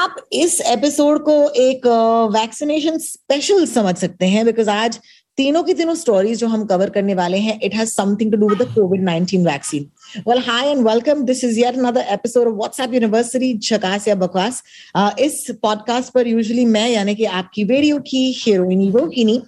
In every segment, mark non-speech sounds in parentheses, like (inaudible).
आप इस एपिसोड को एक वैक्सीनेशन स्पेशल समझ सकते हैं बिकॉज़ आज तीनों की तीनों स्टोरीज जो हम कवर करने वाले हैं it has something to do with the covid 19 vaccine well hi and welcome this is yet another episode of WhatsApp university झकास या बकवास इस पॉडकास्ट पर यूजुअली मैं, यानी कि आपकी रेडियो की हीरोइनी वो की नहीं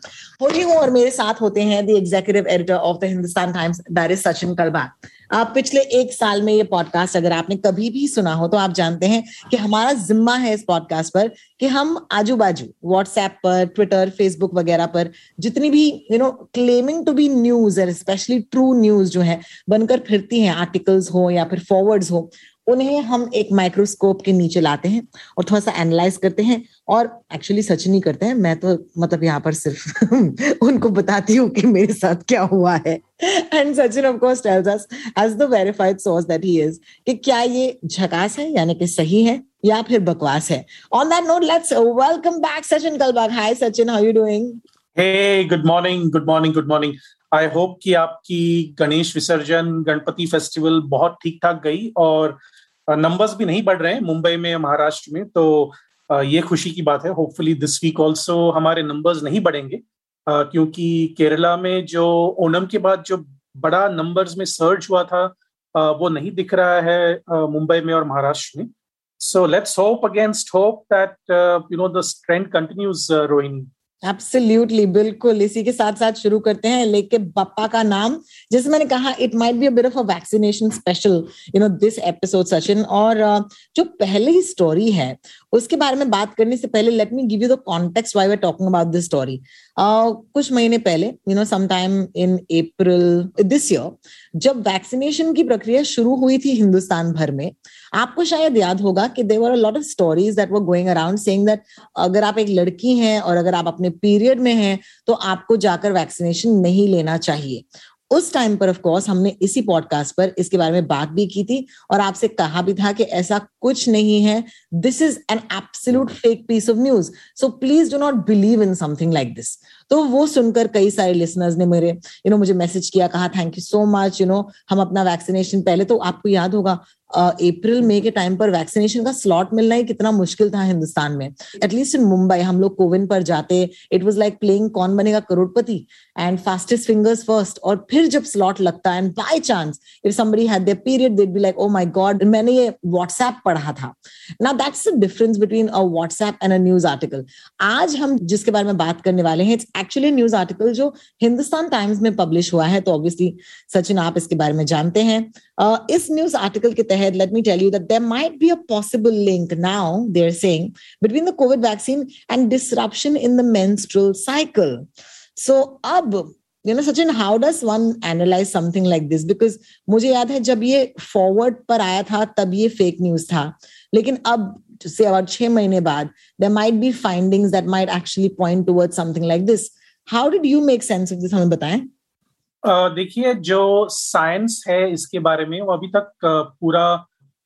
होती हूँ और मेरे साथ होते हैं the executive editor of the Hindustan Times that is Sachin Kalbag आप पिछले एक साल में ये पॉडकास्ट अगर आपने कभी भी सुना हो तो आप जानते हैं कि हमारा जिम्मा है इस पॉडकास्ट पर कि हम आजू बाजू व्हाट्सएप पर ट्विटर फेसबुक वगैरह पर जितनी भी you know claiming to be news और स्पेशली ट्रू न्यूज़ जो है, बनकर फिरती है आर्टिकल्स हो या फिर फॉरवर्ड्स हो उन्हें हम एक माइक्रोस्कोप के नीचे लाते हैं और थोड़ा सा एनालाइज करते हैं और एक्चुअली सच नहीं करते हैं। मैं तो मतलब यहाँ पर सिर्फ़ (laughs) उनको बताती हूँ कि मेरे साथ क्या हुआ है। And Sachin of course tells us as the verified source that he is कि क्या ये झकास है? यानी कि सही है या फिर बकवास है? On that note let's welcome back Sachin Kalbag hi Sachin how you doing hey good morning good morning good morning I hope कि आपकी गणेश विसर्जन गणपति फेस्टिवल बहुत ठीक ठाक गई और नंबर्स भी नहीं बढ़ रहे हैं मुंबई में, महाराष्ट्र में तो ये खुशी की बात है। होपफुली दिस वीक ऑल्सो हमारे नंबर्स नहीं बढ़ेंगे क्योंकि केरला में जो ओनम के बाद जो बड़ा नंबर्स में सर्च हुआ था वो नहीं दिख रहा है मुंबई में और महाराष्ट्र में। So let's hope against hope that you know the trend continues Rohini absolutely बिल्कुल। इसी के साथ साथ शुरू करते हैं लेके बप्पा का नाम जैसे मैंने कहा it might be a of a vaccination special you know this episode Sachin. और जो पहली स्टोरी है, उसके बारे में बात करने से पहले let me give you the context why we're talking about this story कुछ महीने पहले you know sometime in April this year जब वैक्सीनेशन की प्रक्रिया शुरू हुई थी हिंदुस्तान भर में, आपको शायद याद होगा कि there were lot of stories that were going around saying that अगर आप एक लड़की हैं और अगर आप अपने पीरियड में हैं तो आपको जाकर वैक्सीनेशन नहीं लेना चाहिए। उस टाइम पर ऑफ़ कोर्स हमने इसी पॉडकास्ट पर इसके बारे में बात भी की थी और आपसे कहा भी था कि ऐसा कुछ नहीं है। This is an absolute fake piece of news so please do not believe in something like this तो वो सुनकर कई सारे लिसनर्स ने मेरे यू you नो know, मुझे मैसेज किया कहा thank you so much you know हम अपना वैक्सीनेशन पहले तो आपको याद होगा अप्रैल मई के टाइम पर वैक्सीनेशन का स्लॉट मिलना ही कितना मुश्किल था हिंदुस्तान में। एटलीस्ट इन मुंबई हम लोग कोविन पर जाते it was like playing Kaun Banega Crorepati and fastest fingers first और फिर जब स्लॉट लगता and by chance if somebody had their period they be like oh my god मैंने ये व्हाट्सएप पढ़ा था। ना that's the difference between a WhatsApp and a news article आज हम जिसके बारे में बात करने वाले हैं इट्स एक्चुअली न्यूज़ आर्टिकल जो हिंदुस्तान टाइम्स में पब्लिश हुआ है तो ऑब्वियसली सचिन आप इसके बारे में जानते हैं। uh, इस न्यूज़ आर्टिकल के तहत let me tell you that there might be a possible link now they are saying between the covid vaccine and disruption in the menstrual cycle so अब you know Sachin how does one analyse something like this because मुझे याद है, जब ये forward पर आया था, तब ये फेक न्यूज़ था। लेकिन अब, से अबाउट छह महीने बाद there might be findings that might actually point toward something like this how did you make sense of this हमें बताएँ। देखिए जो साइंस है इसके बारे में वो अभी तक पूरा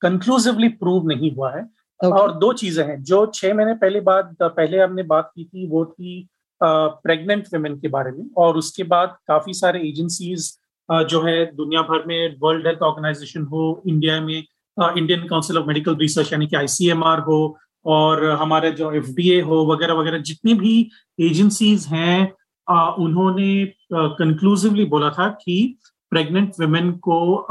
कंक्लूसिवली प्रूव नहीं हुआ है okay. और दो चीज़ें हैं जो छह महीने पहले बाद पहले हमने बात की थी वो थी प्रेग्नेंट वेमेन के बारे में और उसके बाद काफ़ी सारे एजेंसीज जो है दुनिया भर में वर्ल्ड हेल्थ ऑर्गेनाइजेशन हो इंडिया में Indian Council of Medical Research यानी कि आईसीएमआर हो और हमारे जो FDA हो वगैरह वगैरह जितनी भी एजेंसीज हैं उन्होंने कंक्लूसिवली बोला था कि प्रेग्नेंट वुमेन को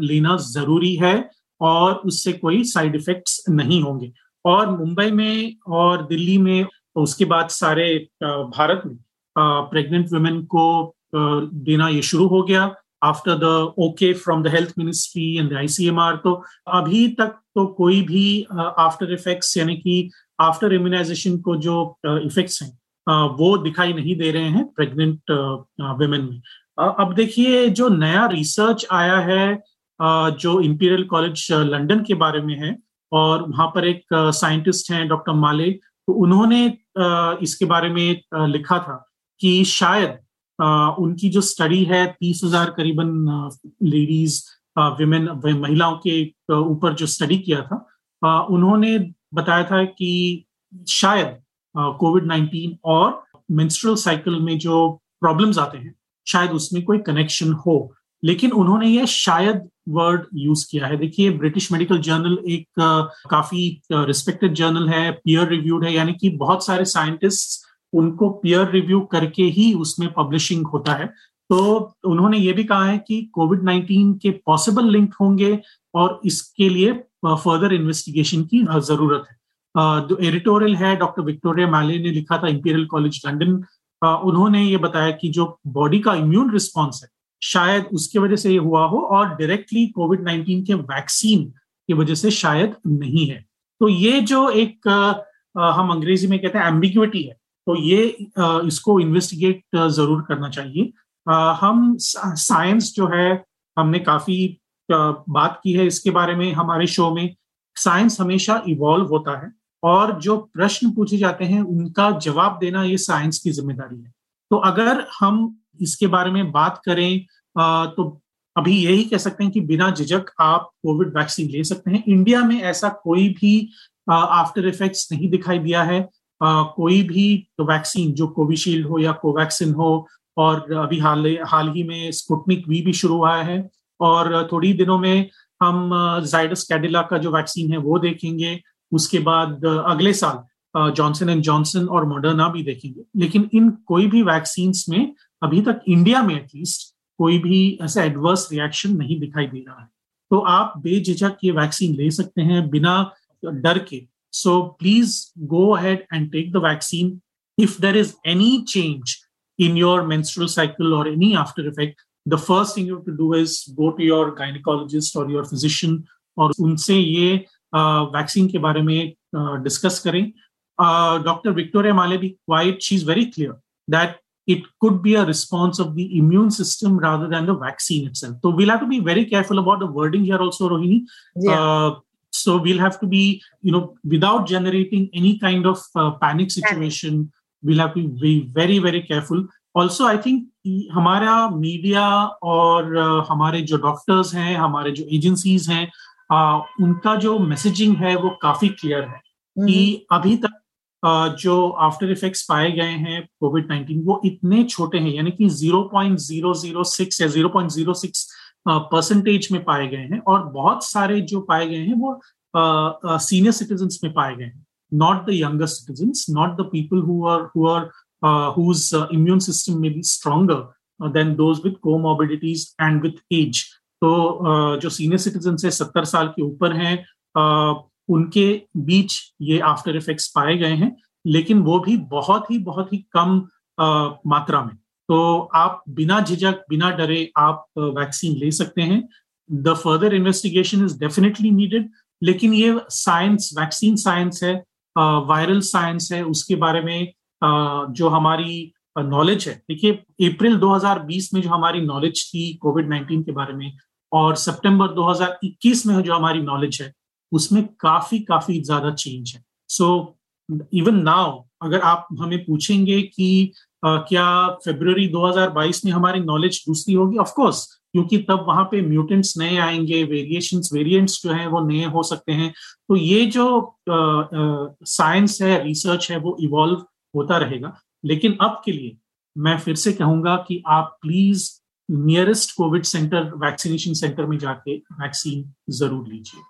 लेना ज़रूरी है और उससे कोई साइड इफेक्ट्स नहीं होंगे। और मुंबई में और दिल्ली में तो उसके बाद सारे भारत में प्रेग्नेंट वुमेन को देना ये शुरू हो गया। After the okay from the health ministry and ICMR तो अभी तक तो कोई भी आफ्टर इफेक्ट्स यानी कि आफ्टर इम्यूनाइजेशन को जो इफेक्ट्स हैं वो दिखाई नहीं दे रहे हैं प्रेग्नेंट वुमेन में। अब देखिए, जो नया रिसर्च आया है जो इंपीरियल कॉलेज लंदन के बारे में है, और वहाँ पर एक साइंटिस्ट हैं डॉक्टर माले तो उन्होंने इसके बारे में लिखा था कि शायद उनकी जो स्टडी है, तीस हज़ार करीबन लेडीज़ विमेन महिलाओं के ऊपर जो स्टडी किया था उन्होंने बताया था कि शायद कोविड नाइन्टीन और मेंस्ट्रुअल साइकिल में जो प्रॉब्लम्स आते हैं, शायद उसमें कोई कनेक्शन हो। लेकिन उन्होंने ये शायद वर्ड यूज़ किया है। देखिए ब्रिटिश मेडिकल जर्नल एक काफ़ी रिस्पेक्टेड जर्नल है पियर रिव्यूड है, यानी कि बहुत सारे साइंटिस्ट उनको पियर रिव्यू करके ही उसमें पब्लिशिंग होता है। तो उन्होंने ये भी कहा है कि कोविड नाइन्टीन के पॉसिबल लिंक होंगे और इसके लिए फर्दर इन्वेस्टिगेशन की ज़रूरत है। जो एडिटोरियल है, डॉक्टर विक्टोरिया मैले ने लिखा था इंपीरियल कॉलेज लंडन उन्होंने ये बताया कि जो बॉडी का इम्यून रिस्पॉन्स है, शायद उसके वजह से ये हुआ हो और डायरेक्टली कोविड नाइन्टीन के वैक्सीन की वजह से शायद नहीं है। तो ये जो एक हम अंग्रेज़ी में कहते हैं एम्बिग्यूटी है तो ये इसको इन्वेस्टिगेट ज़रूर करना चाहिए। हम साइंस जो है, हमने काफ़ी बात की है इसके बारे में, हमारे शो में। साइंस हमेशा इवॉल्व होता है। और जो प्रश्न पूछे जाते हैं, उनका जवाब देना ये साइंस की ज़िम्मेदारी है। तो अगर हम इसके बारे में बात करें तो अभी यही कह सकते हैं कि बिना झिझक आप कोविड वैक्सीन ले सकते हैं। इंडिया में ऐसा कोई भी आफ्टर इफेक्ट्स नहीं दिखाई दिया है। कोई भी वैक्सीन, जो कोविशील्ड हो या कोवैक्सिन हो, और अभी हाल हाल ही में स्पुटनिक वी भी शुरू हुआ है। और थोड़ी दिनों में हम जाइडस कैडिला का जो वैक्सीन है, वो देखेंगे। उसके बाद अगले साल जॉनसन एंड जॉनसन और मॉडर्ना भी देखेंगे। लेकिन इन कोई भी वैक्सीन में, अभी तक इंडिया में एटलीस्ट कोई भी ऐसा एडवर्स रिएक्शन नहीं दिखाई दे रहा है। तो आप बेझिझक ये वैक्सीन ले सकते हैं बिना डर के। So please go ahead and take the vaccine if there is any change in your menstrual cycle और any after effect the first thing you to do is go to your gynaecologist और your physician और उनसे ये vaccine के बारे में discuss करें। Doctor Victoria Male भी quite she is very clear that it could be a response of the immune system rather than the vaccine itself तो we'll have to be very careful about the wording here also Rohini so we'll have to be you know without generating any kind of panic situation we'll have to be very very careful also I think हमारा media और हमारे जो doctors हैं हमारे जो agencies हैं आ, उनका जो मैसेजिंग है वो काफ़ी क्लियर है कि हम्म। अभी तक आ, जो आफ्टर इफेक्ट्स पाए गए हैं कोविड नाइन्टीन वो इतने छोटे हैं यानी कि zero point zero zero six या zero point zero six percentage में पाए गए हैं और बहुत सारे जो पाए गए हैं वो सीनियर सिटीजन्स में पाए गए हैं not the younger citizen not the people who are who are whose immune system में be stronger than those with comorbidities and with age तो जो सीनियर सिटीजन है, सत्तर साल के ऊपर हैं उनके बीच ये आफ्टर इफेक्ट्स पाए गए हैं, लेकिन वो भी बहुत ही बहुत ही कम मात्रा में। तो आप बिना झिझक, बिना डरे आप वैक्सीन ले सकते हैं। The further investigation is definitely needed लेकिन ये साइंस वैक्सीन साइंस है वायरल साइंस है, उसके बारे में जो हमारी नॉलेज है। देखिए अप्रैल 2020 में जो हमारी नॉलेज थी कोविड 19 के बारे में और सितंबर 2021 में जो हमारी नॉलेज है उसमें काफ़ी काफ़ी ज़्यादा चेंज है। सो इवन नाउ अगर आप हमें पूछेंगे कि uh, क्या फरवरी 2022 में हमारी नॉलेज दूसरी होगी? ऑफ़ कोर्स क्योंकि तब वहाँ पे म्यूटेंट्स नए आएँगे वेरिएशन वेरिएंट्स जो है वो नए हो सकते हैं। तो ये जो साइंस uh, uh, है रिसर्च है वो इवॉल्व होता रहेगा। लेकिन अब के लिए मैं फिर से कहूँगा कि आप please nearest covid centre vaccination centre में जाके वैक्सीन ज़रूर लीजिए।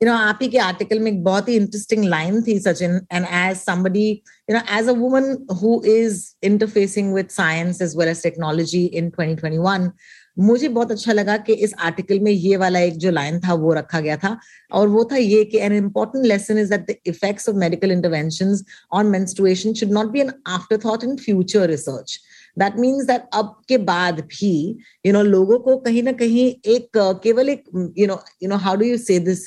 You know, आप ही के आर्टिकल में एक बहुत ही इंटरेस्टिंग लाइन थी, Sachin and as somebody, you know, as a woman who is interfacing with science as well as technology in 2021 मुझे बहुत अच्छा लगा कि इस आर्टिकल में ये वाला एक जो लाइन था, वो रखा गया था। और वो था ये कि an important lesson is that the effects of medical intervention on menstruation should not be an afterthought in future research that means that अब के बाद भी यू नो लोगों को कहीं ना कहीं एक केवल एक you know you know how do you say this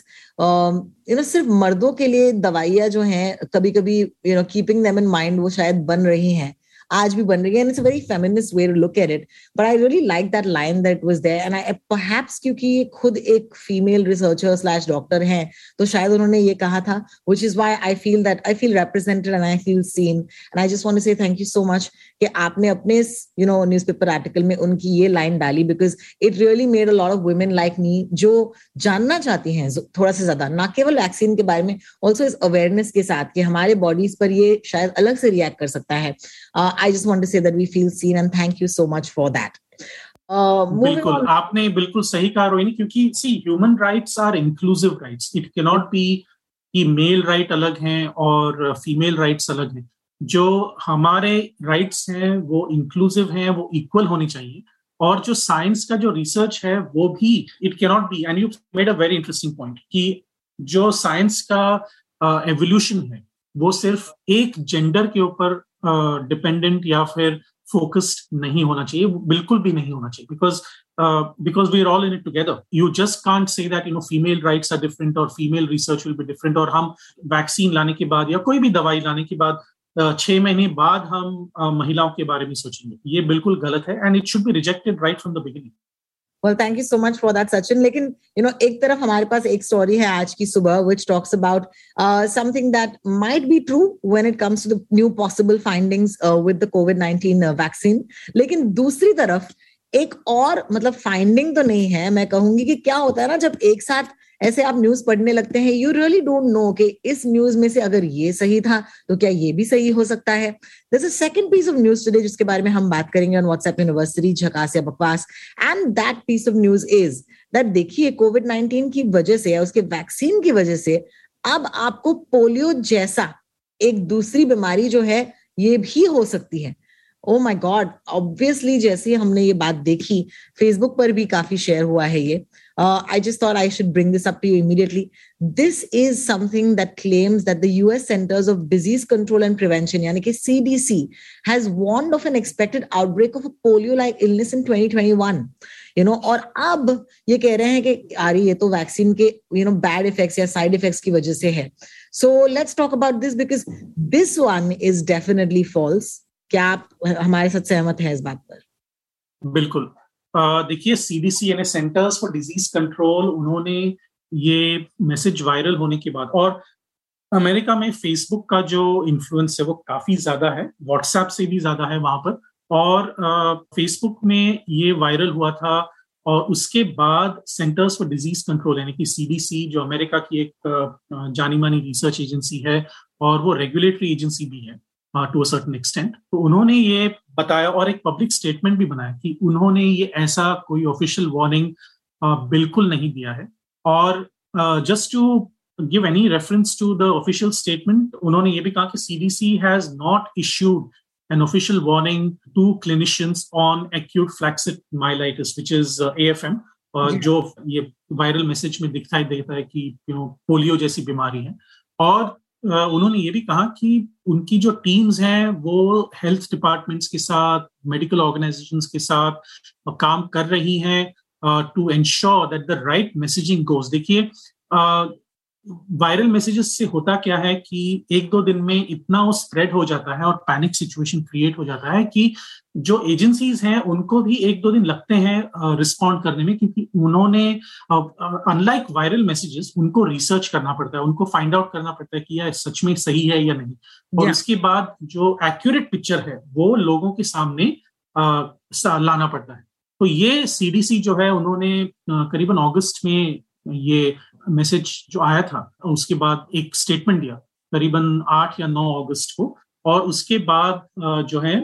you know सिर्फ़ मर्दों के लिए दवाइयाँ जो हैं कभी कभी you know keeping them in mind वो शायद बन रही हैं। आज भी बन रही है and it's very feminist way to look at it but I really like that line that was there and I perhaps क्योंकि ये खुद एक फीमेल रिसर्चर स्लैश डॉक्टर हैं तो शायद उन्होंने ये कहा था which is why I feel that I feel represented and I feel seen and I just want to say thank you so much कि आपने अपने यू नो न्यूज़पेपर आर्टिकल में उनकी ये लाइन डाली because it really made a lot of women like me जो जानना चाहती हैं थोड़ा सा ज़्यादा, ना केवल वैक्सीन के बारे में ऑल्सो इस अवेयरनेस के साथ कि हमारे बॉडीज पर ये शायद अलग से रिएक्ट कर सकता है। I just want to say that we feel seen and thank you so much for that बिल्कुल आपने बिल्कुल सही कहा रोहिणी क्योंकि see human rights are inclusive rights it can not be कि मेल राइट अलग हैं और फीमेल राइट्स अलग हैं। जो हमारे राइट्स हैं वो इंक्लूसिव हैं वो इक्वल होनी चाहिए। और जो साइंस का जो रिसर्च है वो भी it can not be and you made a very interesting point कि जो साइंस का एवोल्यूशन uh, है वो सिर्फ़ एक जेंडर के ऊपर डिपेंडेंट या फिर फोकस्ड नहीं होना चाहिए बिल्कुल भी नहीं होना चाहिए। Because because we are all in it together you just can't say that you know female rights are different और female research will be different और हम वैक्सीन लाने के बाद या कोई भी दवाई लाने के बाद छह महीने बाद हम महिलाओं के बारे में सोचेंगे। ये बिल्कुल गलत है and it should be rejected right from the beginning well thank you so much for that Sachin लेकिन यू नो एक तरफ़ हमारे पास एक स्टोरी है आज की सुबह which talks about something that might be true when it comes to new possible findings with the covid nineteen vaccine लेकिन दूसरी तरफ़ एक और मतलब फाइंडिंग तो नहीं है मैं कहूँगी कि क्या होता है ना जब एक साथ ऐसे आप न्यूज़ पढ़ने लगते हैं यू रियली डोंट नो कि इस न्यूज़ में से अगर ये सही था तो क्या ये भी सही हो सकता है? This is second piece of news today जिसके बारे में हम बात करेंगे ऑन व्हाट्सएप यूनिवर्सिटी झकास या बकवास। And that piece of news is that देखिए कोविड नाइनटीन की वजह से या उसके वैक्सीन की वजह से अब आपको पोलियो जैसा एक दूसरी बीमारी जो है, ये भी हो सकती है। ओ माय गॉड ऑब्वियसली जैसे हमने ये बात देखी फेसबुक पर भी काफ़ी शेयर हुआ है ये। Uh, I just thought I should bring this up to you immediately. This is something that claims that the US Centers of Disease Control and Prevention, yani CDC, has warned of an expected outbreak of a polio-like illness in 2021. You know और अब ये कह रहे हैं कि आ रही ये तो वैक्सीन के यू नो बैड इफेक्ट्स या साइड इफेक्ट्स की वजह से है so let's talk about this because this one is definitely false क्या आप हमारे साथ सहमत हैं इस बात पर बिल्कुल देखिए सीडीसी यानी सेंटर्स फॉर डिज़ीज़ कंट्रोल उन्होंने ये मैसेज वायरल होने के बाद और अमेरिका में फेसबुक का जो इन्फ्लुएंस है, वो काफ़ी ज़्यादा है व्हाट्सएप से भी ज़्यादा है वहाँ पर और फेसबुक में ये वायरल हुआ था और उसके बाद सेंटर्स फॉर डिज़ीज़ कंट्रोल यानी कि सीडीसी जो अमेरिका की एक जानी मानी रिसर्च एजेंसी है और वो रेगुलेटरी एजेंसी भी है। टू अ सर्टन एक्सटेंट तो उन्होंने ये बताया और एक पब्लिक स्टेटमेंट भी बनाया कि उन्होंने ये ऐसा कोई ऑफिशियल वार्निंग uh, बिल्कुल नहीं दिया है। और just to give any reference to the official statement उन्होंने ये भी कहा कि CDC has not issued an official warning to clinicians on acute flaccid myelitis, which is uh, AFM, uh, जो। ये वायरल मैसेज में दिखाई देता है कि यू नो पोलियो जैसी बीमारी है। और उन्होंने ये भी कहा कि उनकी जो टीम्स हैं, वो हेल्थ डिपार्टमेंट्स के साथ मेडिकल ऑर्गेनाइजेशंस के साथ काम कर रही हैं to ensure that the right messaging goes देखिए वायरल मैसेजेस से होता क्या है कि एक दो दिन में इतना वो स्प्रेड हो जाता है और पैनिक सिचुएशन क्रिएट हो जाता है कि जो एजेंसीज हैं उनको भी एक दो दिन लगते हैं रिस्पॉन्ड करने में क्योंकि उन्होंने अनलाइक वायरल मैसेजेस उनको रिसर्च करना पड़ता है उनको फाइंड आउट करना पड़ता है कि यह सच में सही है या नहीं और yeah. इसके बाद जो एक्यूरेट पिक्चर है वो लोगों के सामने आ, लाना पड़ता है तो ये सीडीसी जो है उन्होंने करीबन अगस्त में ये मैसेज जो आया था, उसके बाद एक स्टेटमेंट दिया, करीबन आठ या नौ अगस्त को, और उसके बाद जो है,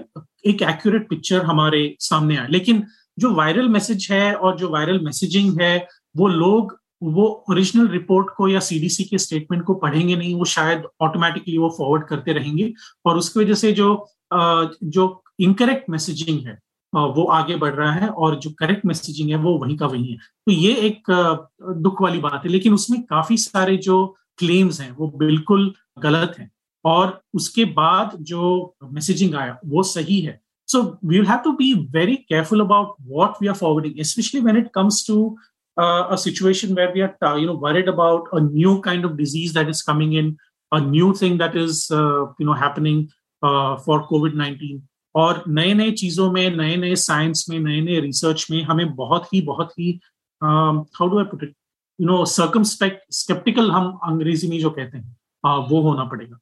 एक एक्यूरेट पिक्चर हमारे सामने आया। लेकिन जो वायरल मैसेज है और जो वायरल मैसेजिंग है, वो लोग, वो ओरिजिनल रिपोर्ट को या सीडीसी के स्टेटमेंट को पढ़ेंगे नहीं, वो शायद ऑटोमेटिकली वो फॉरवर्ड करते रहेंगे। और उसकी वजह से जो जो इनकरेक्ट मैसेजिंग है वो आगे बढ़ रहा है और जो करेक्ट मैसेजिंग है वो वहीं का वहीं है। तो ये एक दुख वाली बात है लेकिन उसमें काफ़ी सारे जो क्लेम्स हैं वो बिल्कुल गलत हैं और उसके बाद जो मैसेजिंग आया वो सही है। So we have to be very careful about what we are forwarding specially when it comes to situation where we are you know worried about a new kind of disease that is coming in a new thing that is uh, you know happening uh, for covid-19 और नए नए चीज़ों में नए नए science में नए नए रिसर्च में हमें बहुत ही बहुत ही how do I put it you know circumspect sceptical हम अंग्रेज़ी में जो कहते हैं uh, वो होना पड़ेगा।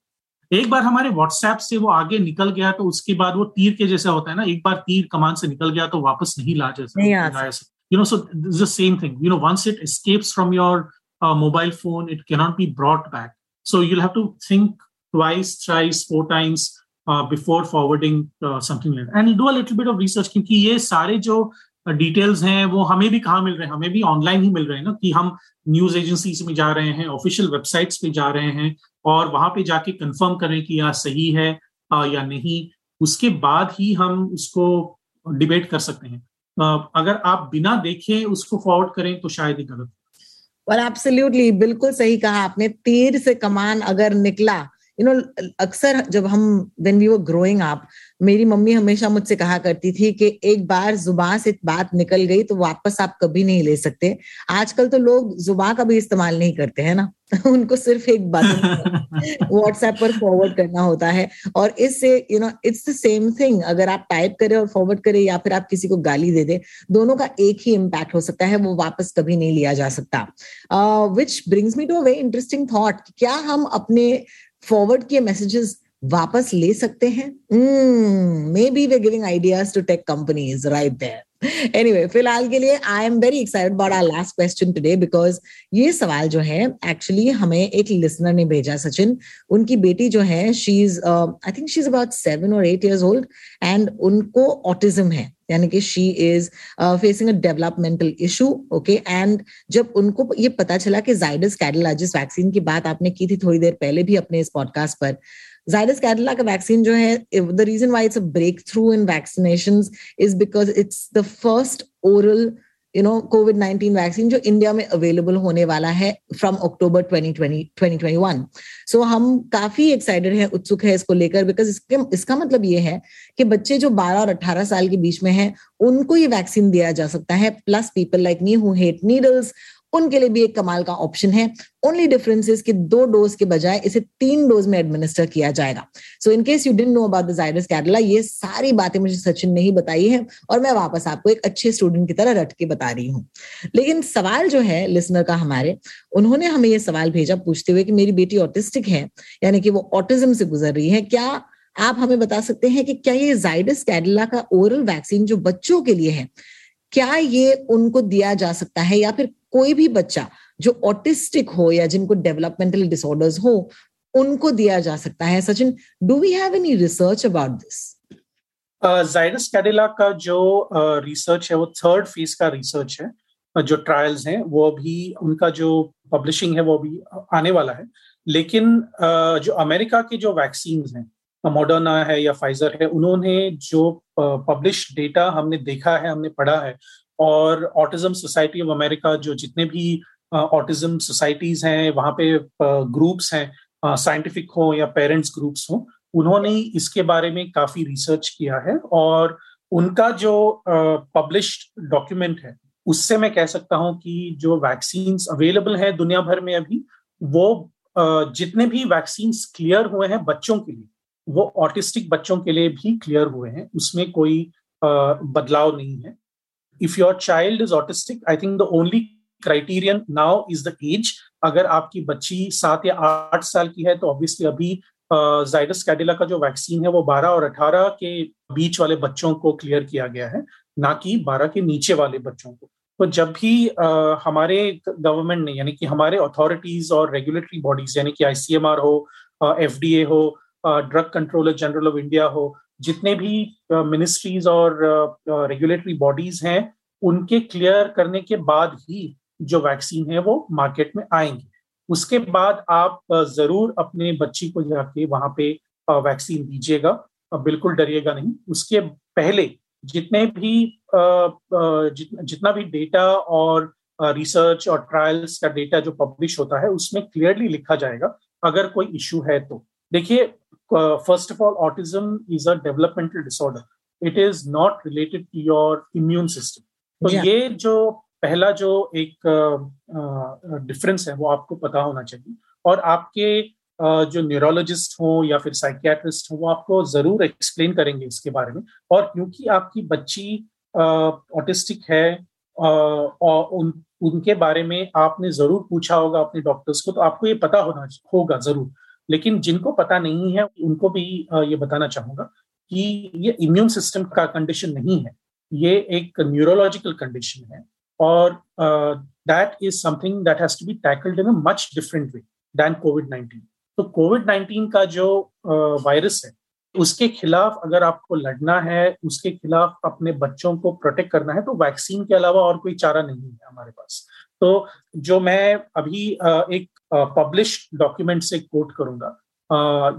एक बार हमारे व्हाट्सएप से वो आगे निकल गया तो उसके बाद वो तीर के जैसा होता है ना एक बार तीर कमान से निकल गया तो वापस नहीं ला जा सकता you know so this the same thing you know once it from your mobile phone it cannot be brought back so you have to think twice thrice four times before forwarding something and do a little bit of research क्योंकि ये सारे जो details uh, हैं वो हमें भी कहाँ मिल रहे हैं? हमें भी ऑनलाइन ही मिल रहे हैं ना? कि हम न्यूज़ एजेंसीज में जा रहे हैं ऑफिशियल वेबसाइट्स पे जा रहे हैं और वहाँ पे जाके कंफर्म करें कि यह सही है या नहीं। उसके बाद ही हम उसको डिबेट कर सकते हैं। अगर आप बिना देखे उसको फॉरवर्ड करें तो शायद ही गलत और एब्सोल्युटली बिल्कुल सही कहा आपने। तीर से कमान अगर निकला यू नो अक्सर जब हम when we were growing up मेरी मम्मी हमेशा मुझसे कहा करती थी कि एक बार ज़ुबान से बात निकल गई तो वापस आप कभी नहीं ले सकते। आजकल तो लोग ज़ुबान का भी इस्तेमाल नहीं करते हैं ना? (laughs) उनको सिर्फ़ एक बात (laughs) व्हाट्सएप पर फॉरवर्ड करना होता है। और इससे you know it's the same thing अगर आप टाइप करें और फॉरवर्ड करें या फिर आप किसी को गाली दे दे दोनों का एक ही इम्पैक्ट हो सकता है वो वापस कभी नहीं लिया जा सकता। Which brings me to a very interesting thought क्या हम अपने फॉरवर्ड किए मैसेजेस वापस ले सकते हैं? Maybe we giving ideas to tech companies right there anyway फ़िलहाल के लिए I am very excited about our last question today because ये सवाल जो है एक्चुअली हमें एक लिसनर ने भेजा, सचिन। उनकी बेटी जो है she is I think she is about seven और एट इयर्स ओल्ड एंड उनको ऑटिज्म है। यानी कि she is facing a developmental issue okay and जब उनको ये पता चला कि जाइडस कैडला जिस वैक्सीन की बात आपने की थी थोड़ी देर पहले भी अपने इस पॉडकास्ट पर जाइडस कैडला का वैक्सीन जो है the reason why it's a breakthrough in vaccination is because it's the first oral you know covid nineteen vaccine जो इंडिया में अवेलेबल होने वाला है फ्रॉम अक्टूबर 2020 2021 सो हम काफ़ी एक्साइटेड है, उत्सुक है इसको लेकर बिकॉज़ इसके, इसका मतलब ये है कि बच्चे जो 12 और 18 साल के बीच में हैं, उनको ये वैक्सीन दिया जा सकता है. Plus people like me who hate needles उनके लिए भी एक कमाल का ऑप्शन है। ओनली डिफरेंस इज़ कि दो डोज के बजाय इसे तीन डोज में एडमिनिस्टर किया जाएगा। So in case you didn't know about the Zydus Cadila ये सारी बातें मुझे सचिन ने ही बताई है और मैं वापस आपको एक अच्छे स्टूडेंट की तरह रट के बता रही हूँ। लेकिन सवाल जो है लिसनर का हमारे, उन्होंने हमें ये सवाल भेजा पूछते हुए कि मेरी बेटी ऑटिस्टिक है, यानी कि वो ऑटिज्म से गुजर रही है, क्या आप हमें बता सकते हैं कि क्या ये जाइडस कैडिला का ओरल वैक्सीन जो बच्चों के लिए है, क्या ये उनको दिया जा सकता है या फिर कोई भी बच्चा जो ऑटिस्टिक हो या जिनको डेवलपमेंटल डिसऑर्डर्स हो उनको दिया जा सकता है। Sachin do we have any research about this Zydus Cadila का जो रिसर्च uh, है वो थर्ड फ़ेज़ का रिसर्च है। Uh, जो ट्रायल्स हैं वो अभी उनका जो पब्लिशिंग है वो अभी आने वाला है। लेकिन uh, जो अमेरिका के जो वैक्सीन हैं मॉडर्ना है या फाइजर है उन्होंने जो पब्लिश डेटा हमने देखा है हमने पढ़ा है और ऑटिज्म सोसाइटी ऑफ़ अमेरिका जो जितने भी ऑटिज्म सोसाइटीज हैं, वहाँ पे ग्रुप्स हैं साइंटिफिक हो या पेरेंट्स ग्रुप्स हो, उन्होंने इसके बारे में काफ़ी रिसर्च किया है और उनका जो पब्लिश्ड डॉक्यूमेंट है, उससे मैं कह सकता हूँ कि जो वैक्सीन अवेलेबल है दुनिया भर में अभी, वो जितने भी वैक्सीन क्लियर हुए हैं बच्चों के लिए, वो ऑटिस्टिक बच्चों के लिए भी क्लियर हुए हैं, उसमें कोई बदलाव नहीं है। If your child is autistic i think the only criterion now is the age. अगर आपकी बच्ची सात या आठ साल की है तो ऑब्वियसली अभी जाइडस कैडिला का जो वैक्सीन है वो 12 और 18 के बीच वाले बच्चों को क्लियर किया गया है ना कि 12 के नीचे वाले बच्चों को। तो जब भी आ, हमारे गवर्नमेंट ने यानी कि हमारे अथॉरिटीज और रेगुलेटरी बॉडीज यानी कि आईसीएमआर हो एफ़ हो drug controller general of India हो जितने भी मिनिस्ट्रीज और रेगुलेटरी बॉडीज हैं, उनके क्लियर करने के बाद ही जो वैक्सीन है वो मार्केट में आएँगे। उसके बाद आप ज़रूर अपने बच्ची को जाके वहाँ पे वैक्सीन दीजिएगा। बिल्कुल डरिएगा नहीं। उसके पहले जितने भी जितना भी डेटा और रिसर्च और ट्रायल्स का डेटा जो पब्लिश होता है, उसमें क्लियरली लिखा जाएगा। अगर कोई इश्यू है तो। देखिए first of all autism is a developmental disorder it is not related to your immune system तो yeah. ये जो पहला जो एक डिफरेंस uh, uh, है वो आपको पता होना चाहिए। और आपके जो न्यूरोलॉजिस्ट हो या फिर साइकियाट्रिस्ट हो वो आपको ज़रूर एक्सप्लेन करेंगे इसके बारे में। और क्योंकि आपकी बच्ची ऑटिस्टिक है और उन उनके बारे में आपने ज़रूर पूछा होगा अपने डॉक्टर्स को तो आपको ये पता होना होगा ज़रूर। लेकिन जिनको पता नहीं है, उनको भी ये बताना चाहूँगा कि ये इम्यून सिस्टम का कंडीशन नहीं है। ये एक न्यूरोलॉजिकल कंडीशन है और that is something that has to be tackled in a much different way than covid nineteen तो कोविड नाइन्टीन का जो वायरस है, उसके खिलाफ अगर आपको लड़ना है, उसके खिलाफ अपने बच्चों को प्रोटेक्ट करना है तो वैक्सीन के अलावा और कोई चारा नहीं है हमारे पास। तो जो मैं अभी एक पब्लिश डॉक्यूमेंट से कोट करूँगा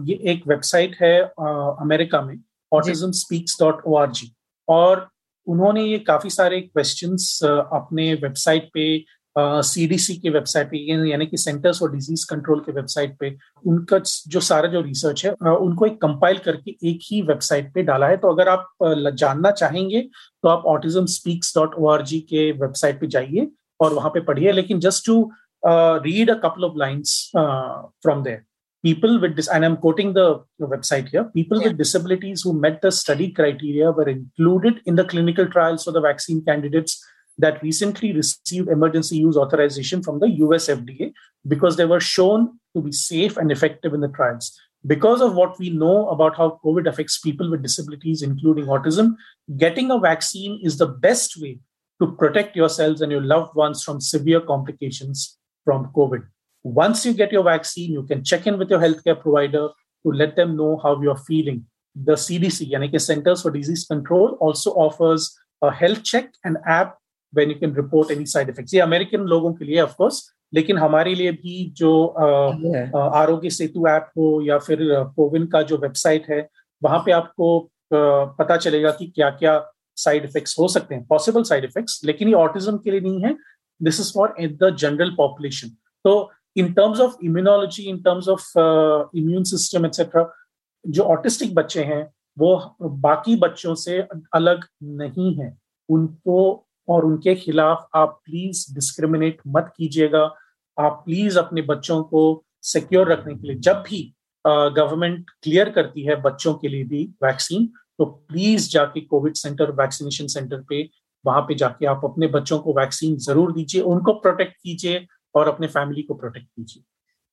ये एक वेबसाइट है अमेरिका में autism speaks dot O R G और उन्होंने ये काफ़ी सारे क्वेश्चंस अपने वेबसाइट पे सीडीसी के वेबसाइट पे यानी कि सेंटर्स फॉर डिज़ीज़ कंट्रोल के वेबसाइट पे, उनका जो सारा जो रिसर्च है उनको एक कंपाइल करके एक ही वेबसाइट पे डाला है। तो अगर आप जानना चाहेंगे तो आप autism speaks dot O R G के वेबसाइट पे जाइए। और वहां पे पढ़िए लेकिन just to read a couple of lines from there people with this and i'm quoting the, the website here people yeah. with disabilities who met the study criteria were included in the clinical trials for the vaccine candidates that recently received emergency use authorization from the US FDA because they were shown to be safe and effective in the trials. Because of what we know about how COVID affects people with disabilities, including autism, getting a vaccine is the best way to protect yourselves and your loved ones from severe complications from COVID. Once you get your vaccine, you can check in with your healthcare provider to let them know how you're feeling. The CDC, yani Centers for Disease Control, also offers a health check and app when you can report any side effects ये American लोगों के लिए of course लेकिन हमारे लिए भी जो Aarogya Setu app हो या फिर कोविन का जो वेबसाइट है वहां पे आपको पता चलेगा कि क्या क्या साइड इफेक्ट्स हो सकते हैं पॉसिबल साइड इफेक्ट्स लेकिन ये ऑटिज्म के लिए नहीं है। This is for the general population तो in terms of immunology in terms of immune system etcetera जो ऑटिस्टिक बच्चे हैं, वो बाकी बच्चों से अलग नहीं है। उनको और उनके खिलाफ आप प्लीज़ डिस्क्रिमिनेट मत कीजिएगा। आप प्लीज़ अपने बच्चों को सिक्योर रखने के लिए, जब भी गवर्नमेंट क्लियर करती है बच्चों के लिए भी वैक्सीन तो प्लीज़ जाके कोविड सेंटर वैक्सीनेशन सेंटर पे, वहाँ पे जाके आप अपने बच्चों को वैक्सीन ज़रूर दीजिए, उनको प्रोटेक्ट कीजिए और अपने फैमिली को प्रोटेक्ट कीजिए।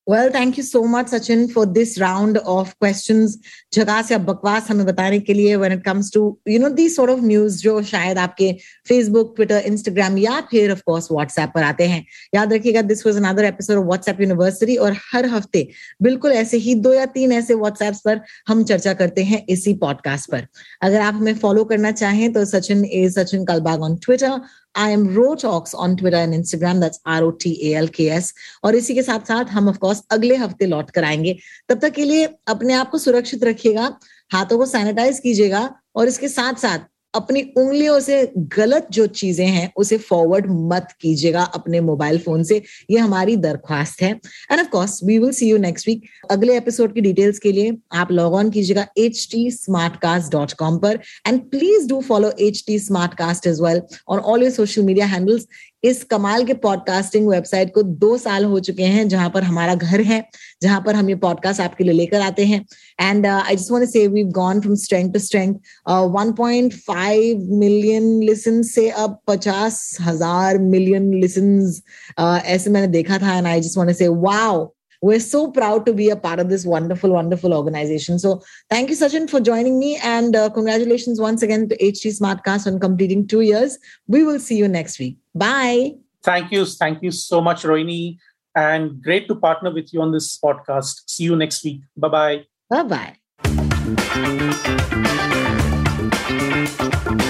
Well thank you so much Sachin for this round of questions झकास या बकवास हमें बताने के लिए when it comes to you know the sort of news जो शायद आपके फेसबुक ट्विटर इंस्टाग्राम या फिर ऑफ़ कोर्स व्हाट्सएप पर आते हैं याद रखिएगा this was another episode of WhatsApp university और हर हफ़्ते बिल्कुल ऐसे ही दो या तीन ऐसे व्हाट्सएप पर हम चर्चा करते हैं इसी पॉडकास्ट पर अगर आप हमें फॉलो करना चाहें तो Sachin at Sachin Kalbag on Twitter I am ro talks on Twitter and Instagram that's R O T A L K S और इसी के साथ साथ हम ऑफकोर्स अगले हफ़्ते लौट कर आएँगे। तब तक के लिए अपने आप को सुरक्षित रखिएगा, हाथों को सैनिटाइज कीजिएगा और इसके साथ साथ अपनी उंगलियों से गलत जो चीज़ें हैं, उसे फॉरवर्ड मत कीजिएगा अपने मोबाइल फ़ोन से। ये हमारी दरख्वास्त है। And of course we will see you next week अगले एपिसोड की डिटेल्स के लिए आप लॉग ऑन कीजिएगा H T smart cast dot com पर। And please do follow H T smart cast as well on all your social media handles इस कमाल के पॉडकास्टिंग वेबसाइट को दो साल हो चुके हैं जहाँ पर हमारा घर है जहाँ पर हम ये पॉडकास्ट आपके लिए लेकर आते हैं। And I just want to say we gone from strength to strength 1.5 million listen से अब पचास हज़ार मिलियन लिसन uh, ऐसे मैंने देखा था and I just want to say wow we're so proud to be a part of this wonderful, wonderful organization. So thank you, Sachin, for joining me. And uh, congratulations once again to HT Smartcast on completing two years. We will see you next week. Bye. Thank you. Thank you so much, Rohini. And great to partner with you on this podcast. See you next week. Bye bye. Bye bye.